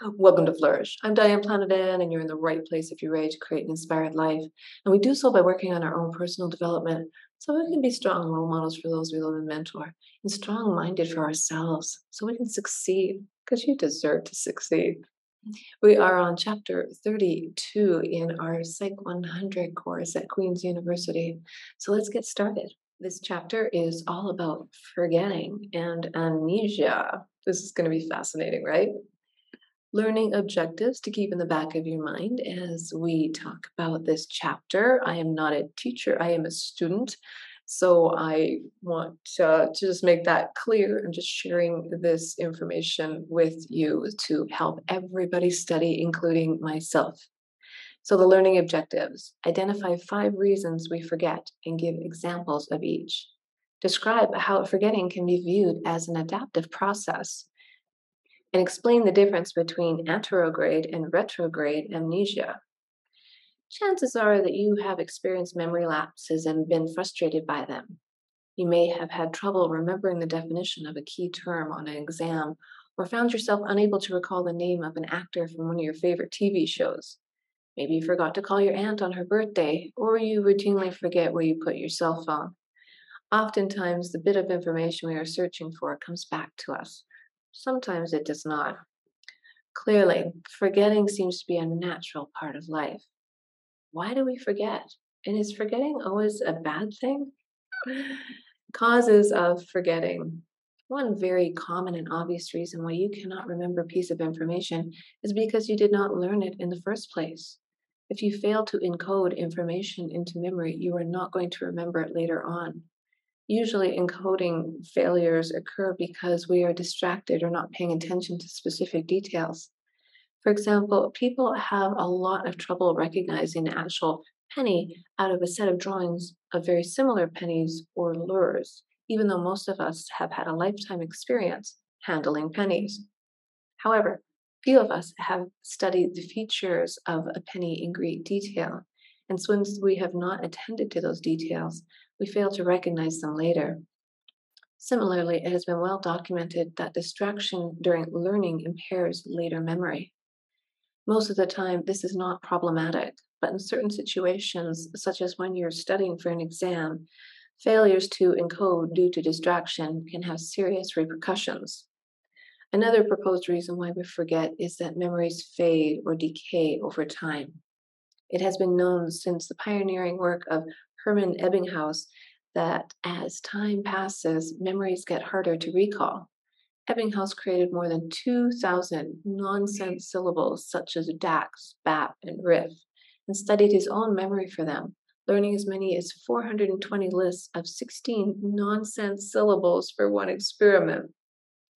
Welcome to Flourish. I'm Diane Planedan, and you're in the right place if you're ready to create an inspired life. And we do so by working on our own personal development so we can be strong role models for those we love and mentor, and strong minded for ourselves so we can succeed because you deserve to succeed. We are on chapter 32 in our Psych 100 course at Queen's University. So let's get started. This chapter is all about forgetting and amnesia. This is going to be fascinating, right? Learning objectives to keep in the back of your mind as we talk about this chapter. I am not a teacher, I am a student. So I want to just make that clear. I'm just sharing this information with you to help everybody study, including myself. So, the learning objectives identify five reasons we forget and give examples of each. Describe how forgetting can be viewed as an adaptive process and explain the difference between anterograde and retrograde amnesia. Chances are that you have experienced memory lapses and been frustrated by them. You may have had trouble remembering the definition of a key term on an exam, or found yourself unable to recall the name of an actor from one of your favorite TV shows. Maybe you forgot to call your aunt on her birthday, or you routinely forget where you put your cell phone. Oftentimes, the bit of information we are searching for comes back to us, Sometimes it does not. Clearly, forgetting seems to be a natural part of life. Why do we forget? And is forgetting always a bad thing? Causes of forgetting. One very common and obvious reason why you cannot remember a piece of information is because you did not learn it in the first place. If you fail to encode information into memory, you are not going to remember it later on. Usually, encoding failures occur because we are distracted or not paying attention to specific details. For example, people have a lot of trouble recognizing an actual penny out of a set of drawings of very similar pennies or lures, even though most of us have had a lifetime experience handling pennies. However, few of us have studied the features of a penny in great detail, and since we have not attended to those details, we fail to recognize them later. Similarly, it has been well documented that distraction during learning impairs later memory. Most of the time, this is not problematic, but in certain situations, such as when you're studying for an exam, failures to encode due to distraction can have serious repercussions. Another proposed reason why we forget is that memories fade or decay over time. It has been known since the pioneering work of Hermann Ebbinghaus that as time passes, memories get harder to recall. Ebbinghaus created more than 2,000 nonsense syllables such as dax, bap, and riff, and studied his own memory for them, learning as many as 420 lists of 16 nonsense syllables for one experiment.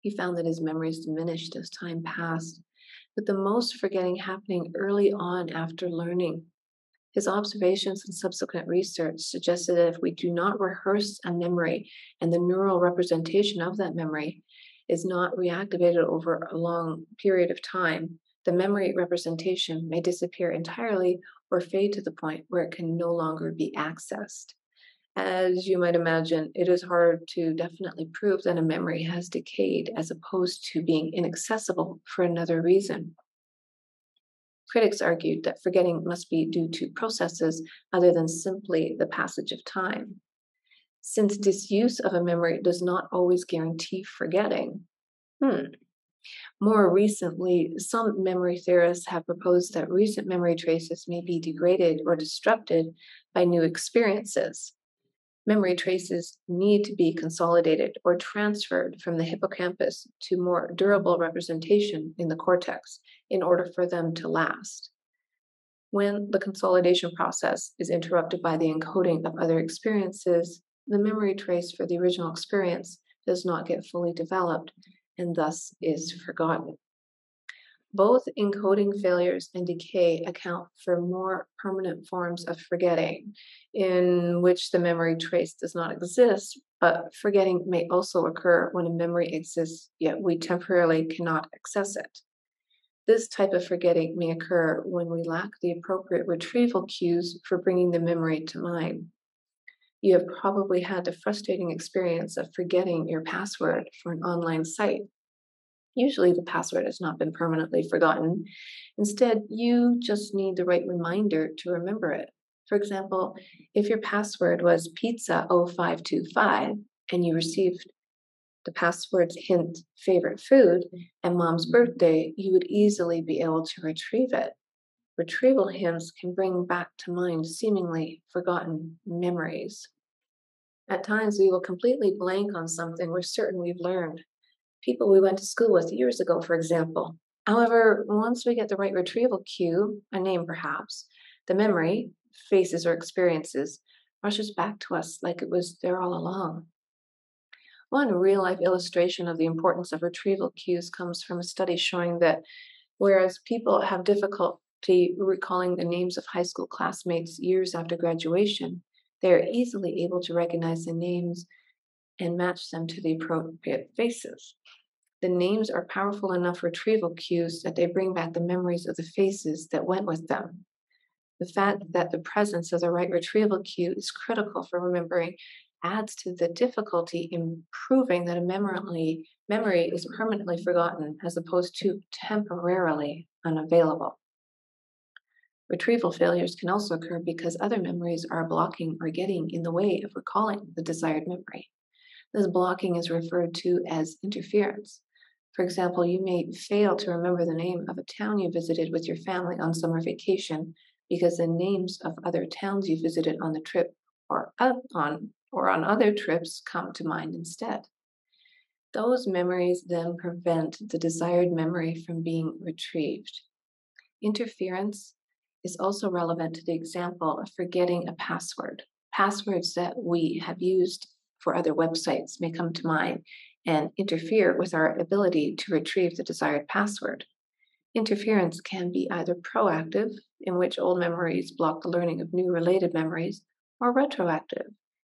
He found that his memories diminished as time passed, with the most forgetting happening early on after learning. His observations and subsequent research suggested that if we do not rehearse a memory and the neural representation of that memory is not reactivated over a long period of time, the memory representation may disappear entirely or fade to the point where it can no longer be accessed. As you might imagine, it is hard to definitely prove that a memory has decayed as opposed to being inaccessible for another reason. Critics argued that forgetting must be due to processes other than simply the passage of time. Since disuse of a memory does not always guarantee forgetting, hmm. More recently, some memory theorists have proposed that recent memory traces may be degraded or disrupted by new experiences memory traces need to be consolidated or transferred from the hippocampus to more durable representation in the cortex in order for them to last. When the consolidation process is interrupted by the encoding of other experiences, the memory trace for the original experience does not get fully developed and thus is forgotten. Both encoding failures and decay account for more permanent forms of forgetting, in which the memory trace does not exist, but forgetting may also occur when a memory exists, yet we temporarily cannot access it. This type of forgetting may occur when we lack the appropriate retrieval cues for bringing the memory to mind. You have probably had the frustrating experience of forgetting your password for an online site Usually, the password has not been permanently forgotten. Instead, you just need the right reminder to remember it. For example, if your password was pizza0525 and you received the password's hint favorite food and mom's birthday, you would easily be able to retrieve it. Retrieval hints can bring back to mind seemingly forgotten memories. At times, we will completely blank on something we're certain we've learned. People we went to school with years ago, for example. However, once we get the right retrieval cue, a name perhaps, the memory, faces, or experiences rushes back to us like it was there all along. One real life illustration of the importance of retrieval cues comes from a study showing that whereas people have difficulty recalling the names of high school classmates years after graduation, they are easily able to recognize the names and match them to the appropriate faces. The names are powerful enough retrieval cues that they bring back the memories of the faces that went with them. The fact that the presence of the right retrieval cue is critical for remembering adds to the difficulty in proving that a memory, memory is permanently forgotten as opposed to temporarily unavailable. Retrieval failures can also occur because other memories are blocking or getting in the way of recalling the desired memory. This blocking is referred to as interference. For example, you may fail to remember the name of a town you visited with your family on summer vacation because the names of other towns you visited on the trip or on or on other trips come to mind instead. Those memories then prevent the desired memory from being retrieved. Interference is also relevant to the example of forgetting a password. Passwords that we have used for other websites may come to mind and interfere with our ability to retrieve the desired password. Interference can be either proactive, in which old memories block the learning of new related memories, or retroactive,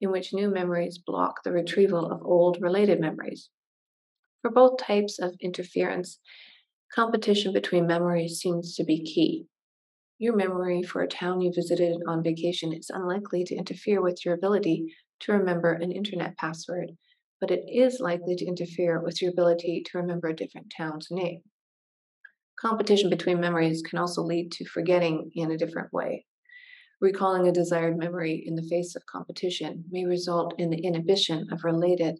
in which new memories block the retrieval of old related memories. For both types of interference, competition between memories seems to be key. Your memory for a town you visited on vacation is unlikely to interfere with your ability to remember an internet password, but it is likely to interfere with your ability to remember a different town's name. Competition between memories can also lead to forgetting in a different way. Recalling a desired memory in the face of competition may result in the inhibition of related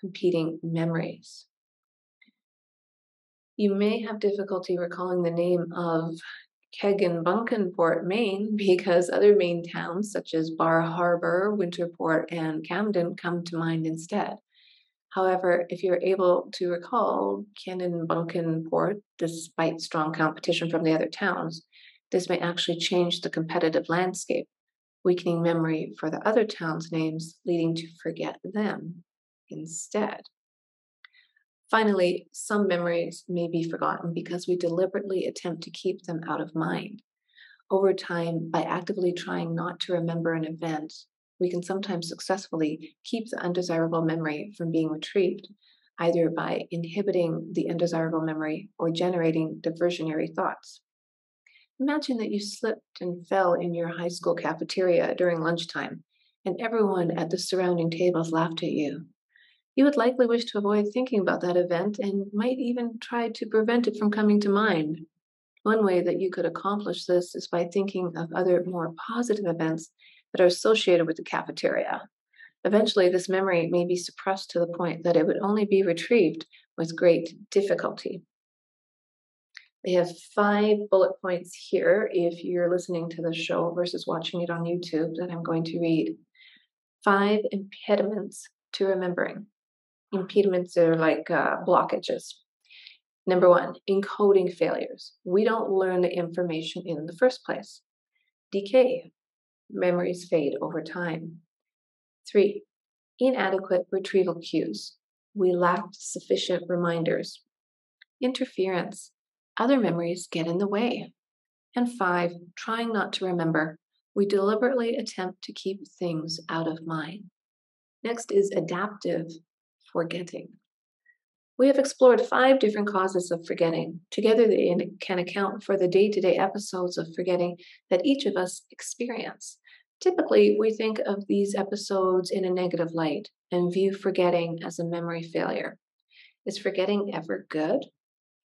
competing memories. You may have difficulty recalling the name of Bunkenport, Maine, because other Maine towns such as Bar Harbor, Winterport, and Camden come to mind instead. However, if you're able to recall Bunkenport, despite strong competition from the other towns, this may actually change the competitive landscape, weakening memory for the other towns' names, leading to forget them instead. Finally, some memories may be forgotten because we deliberately attempt to keep them out of mind. Over time, by actively trying not to remember an event, we can sometimes successfully keep the undesirable memory from being retrieved, either by inhibiting the undesirable memory or generating diversionary thoughts. Imagine that you slipped and fell in your high school cafeteria during lunchtime, and everyone at the surrounding tables laughed at you. You would likely wish to avoid thinking about that event and might even try to prevent it from coming to mind. One way that you could accomplish this is by thinking of other more positive events that are associated with the cafeteria. Eventually, this memory may be suppressed to the point that it would only be retrieved with great difficulty. They have five bullet points here if you're listening to the show versus watching it on YouTube that I'm going to read. Five impediments to remembering impediments are like uh, blockages. Number one, encoding failures. We don't learn the information in the first place. Decay. Memories fade over time. Three, inadequate retrieval cues. We lack sufficient reminders. Interference. Other memories get in the way. And five, trying not to remember. We deliberately attempt to keep things out of mind. Next is adaptive forgetting. We have explored five different causes of forgetting. Together, they can account for the day to day episodes of forgetting that each of us experience. Typically, we think of these episodes in a negative light and view forgetting as a memory failure. Is forgetting ever good?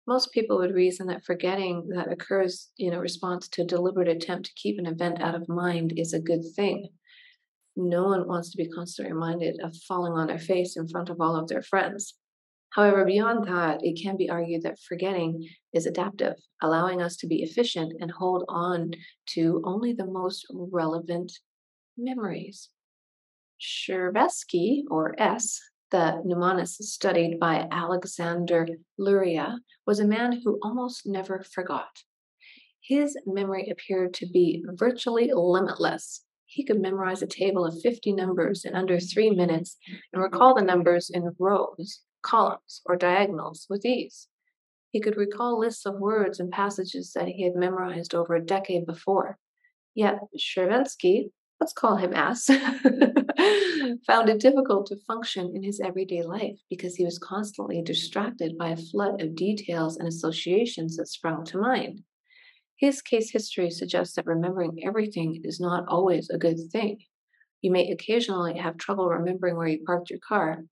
Most people would reason that forgetting that occurs in a response to a deliberate attempt to keep an event out of mind is a good thing. No one wants to be constantly reminded of falling on their face in front of all of their friends. However, beyond that, it can be argued that forgetting is adaptive, allowing us to be efficient and hold on to only the most relevant memories. Shervesky, or S, the mnemonist studied by Alexander Luria, was a man who almost never forgot. His memory appeared to be virtually limitless. He could memorize a table of 50 numbers in under three minutes and recall the numbers in rows, columns, or diagonals with ease. He could recall lists of words and passages that he had memorized over a decade before. Yet Shervensky let's call him S, found it difficult to function in his everyday life because he was constantly distracted by a flood of details and associations that sprung to mind. His case history suggests that remembering everything is not always a good thing. You may occasionally have trouble remembering where you parked your car,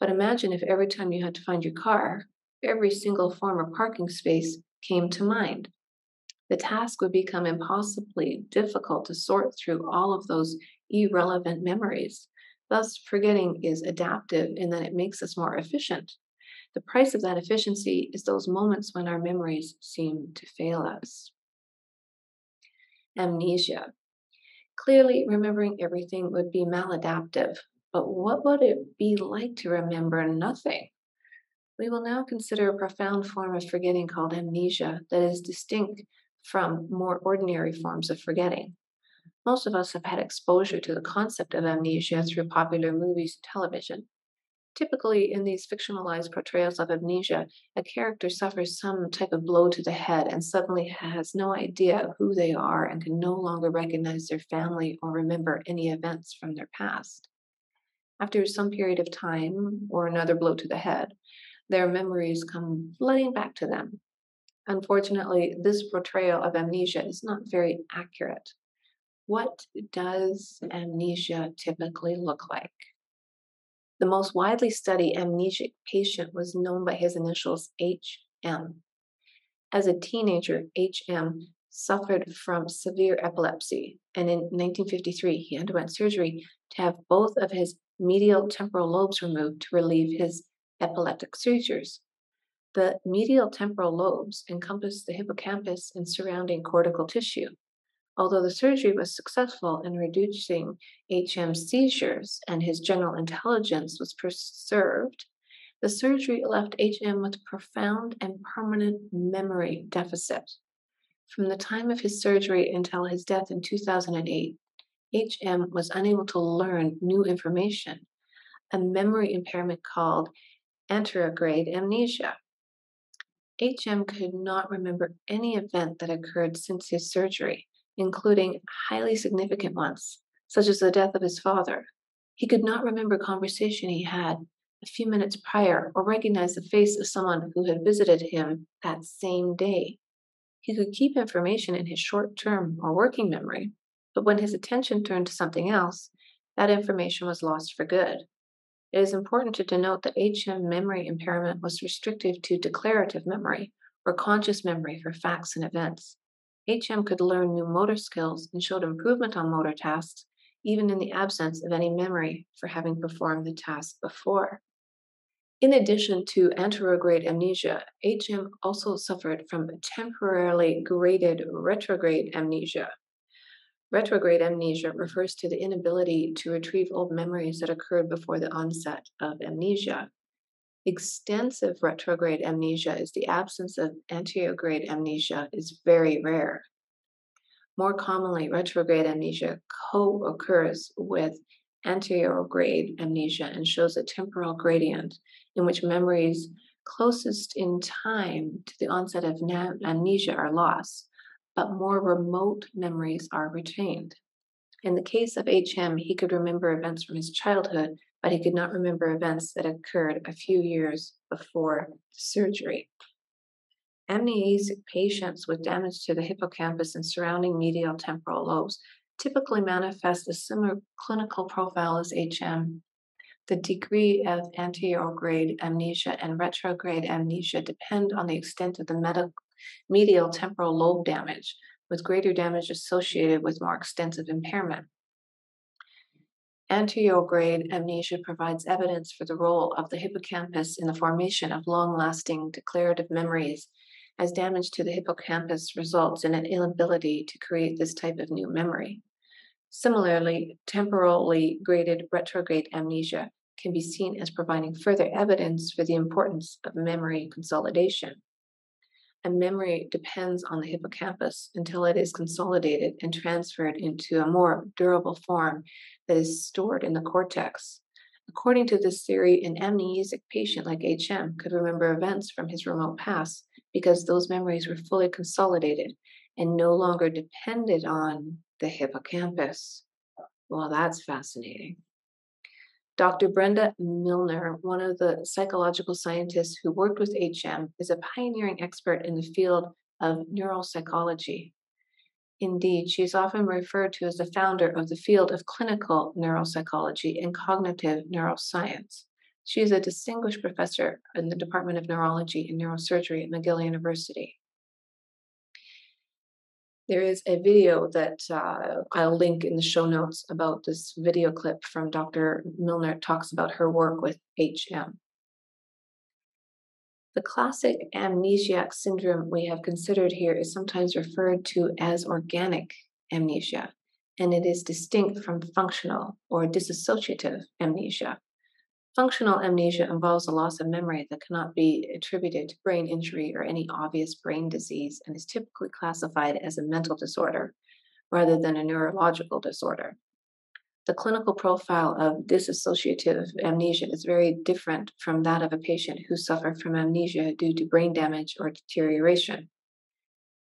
but imagine if every time you had to find your car, every single former parking space came to mind the task would become impossibly difficult to sort through all of those irrelevant memories. Thus, forgetting is adaptive in that it makes us more efficient. The price of that efficiency is those moments when our memories seem to fail us. Amnesia. Clearly, remembering everything would be maladaptive, but what would it be like to remember nothing? We will now consider a profound form of forgetting called amnesia that is distinct from more ordinary forms of forgetting. Most of us have had exposure to the concept of amnesia through popular movies and television. Typically, in these fictionalized portrayals of amnesia, a character suffers some type of blow to the head and suddenly has no idea who they are and can no longer recognize their family or remember any events from their past. After some period of time or another blow to the head, their memories come flooding back to them, Unfortunately, this portrayal of amnesia is not very accurate. What does amnesia typically look like? The most widely studied amnesic patient was known by his initials HM. As a teenager, HM suffered from severe epilepsy, and in 1953 he underwent surgery to have both of his medial temporal lobes removed to relieve his epileptic seizures. The medial temporal lobes encompass the hippocampus and surrounding cortical tissue. Although the surgery was successful in reducing HM's seizures and his general intelligence was preserved, the surgery left HM with profound and permanent memory deficit. From the time of his surgery until his death in 2008, HM was unable to learn new information, a memory impairment called anterograde amnesia. HM could not remember any event that occurred since his surgery, including highly significant ones, such as the death of his father. He could not remember conversation he had a few minutes prior or recognize the face of someone who had visited him that same day. He could keep information in his short term or working memory, but when his attention turned to something else, that information was lost for good. It is important to denote that HM memory impairment was restrictive to declarative memory, or conscious memory for facts and events. HM could learn new motor skills and showed improvement on motor tasks, even in the absence of any memory for having performed the task before. In addition to anterograde amnesia, HM also suffered from temporarily graded retrograde amnesia, Retrograde amnesia refers to the inability to retrieve old memories that occurred before the onset of amnesia. Extensive retrograde amnesia is the absence of anterograde amnesia is very rare. More commonly, retrograde amnesia co-occurs with anterograde amnesia and shows a temporal gradient in which memories closest in time to the onset of amnesia are lost, but more remote memories are retained. In the case of HM, he could remember events from his childhood, but he could not remember events that occurred a few years before surgery. Amnesic patients with damage to the hippocampus and surrounding medial temporal lobes typically manifest a similar clinical profile as HM. The degree of anterograde amnesia and retrograde amnesia depend on the extent of the medial temporal lobe damage, with greater damage associated with more extensive impairment. Anterograde amnesia provides evidence for the role of the hippocampus in the formation of long lasting declarative memories, as damage to the hippocampus results in an inability to create this type of new memory. Similarly, temporally graded retrograde amnesia can be seen as providing further evidence for the importance of memory consolidation and memory depends on the hippocampus until it is consolidated and transferred into a more durable form that is stored in the cortex. According to this theory, an amnesic patient like HM could remember events from his remote past because those memories were fully consolidated and no longer depended on the hippocampus. Well, that's fascinating. Dr. Brenda Milner, one of the psychological scientists who worked with HM, is a pioneering expert in the field of neuropsychology. Indeed, she is often referred to as the founder of the field of clinical neuropsychology and cognitive neuroscience. She is a distinguished professor in the Department of Neurology and Neurosurgery at McGill University there is a video that uh, I'll link in the show notes about this video clip from Dr. Milner talks about her work with HM. The classic amnesiac syndrome we have considered here is sometimes referred to as organic amnesia, and it is distinct from functional or dissociative amnesia. Functional amnesia involves a loss of memory that cannot be attributed to brain injury or any obvious brain disease and is typically classified as a mental disorder rather than a neurological disorder. The clinical profile of dissociative amnesia is very different from that of a patient who suffered from amnesia due to brain damage or deterioration.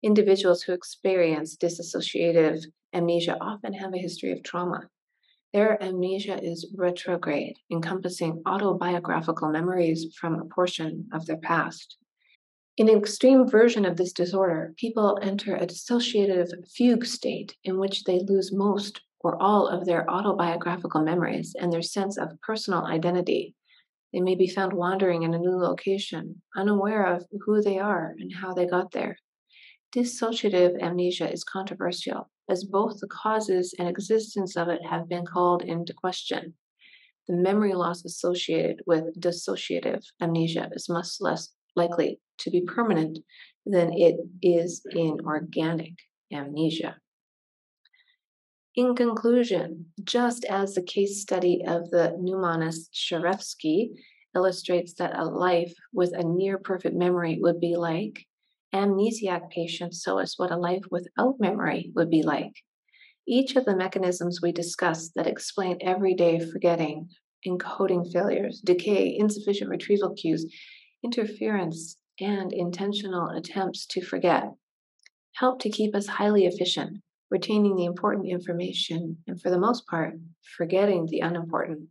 Individuals who experience dissociative amnesia often have a history of trauma their amnesia is retrograde, encompassing autobiographical memories from a portion of their past. In an extreme version of this disorder, people enter a dissociative fugue state in which they lose most or all of their autobiographical memories and their sense of personal identity. They may be found wandering in a new location, unaware of who they are and how they got there. Dissociative amnesia is controversial as both the causes and existence of it have been called into question. The memory loss associated with dissociative amnesia is much less likely to be permanent than it is in organic amnesia. In conclusion, just as the case study of the mnemonist Sharevsky illustrates that a life with a near perfect memory would be like, amnesiac patients show us what a life without memory would be like. Each of the mechanisms we discussed that explain everyday forgetting, encoding failures, decay, insufficient retrieval cues, interference, and intentional attempts to forget help to keep us highly efficient, retaining the important information and, for the most part, forgetting the unimportant.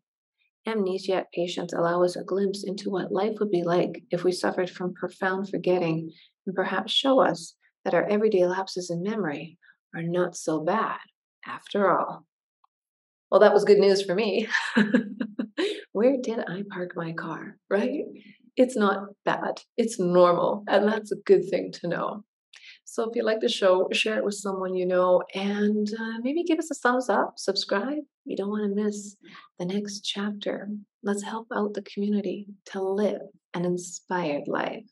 Amnesiac patients allow us a glimpse into what life would be like if we suffered from profound forgetting and perhaps show us that our everyday lapses in memory are not so bad after all. Well, that was good news for me. Where did I park my car? Right? It's not bad, it's normal, and that's a good thing to know. So if you like the show, share it with someone you know and uh, maybe give us a thumbs up, subscribe. You don't want to miss the next chapter. Let's help out the community to live an inspired life.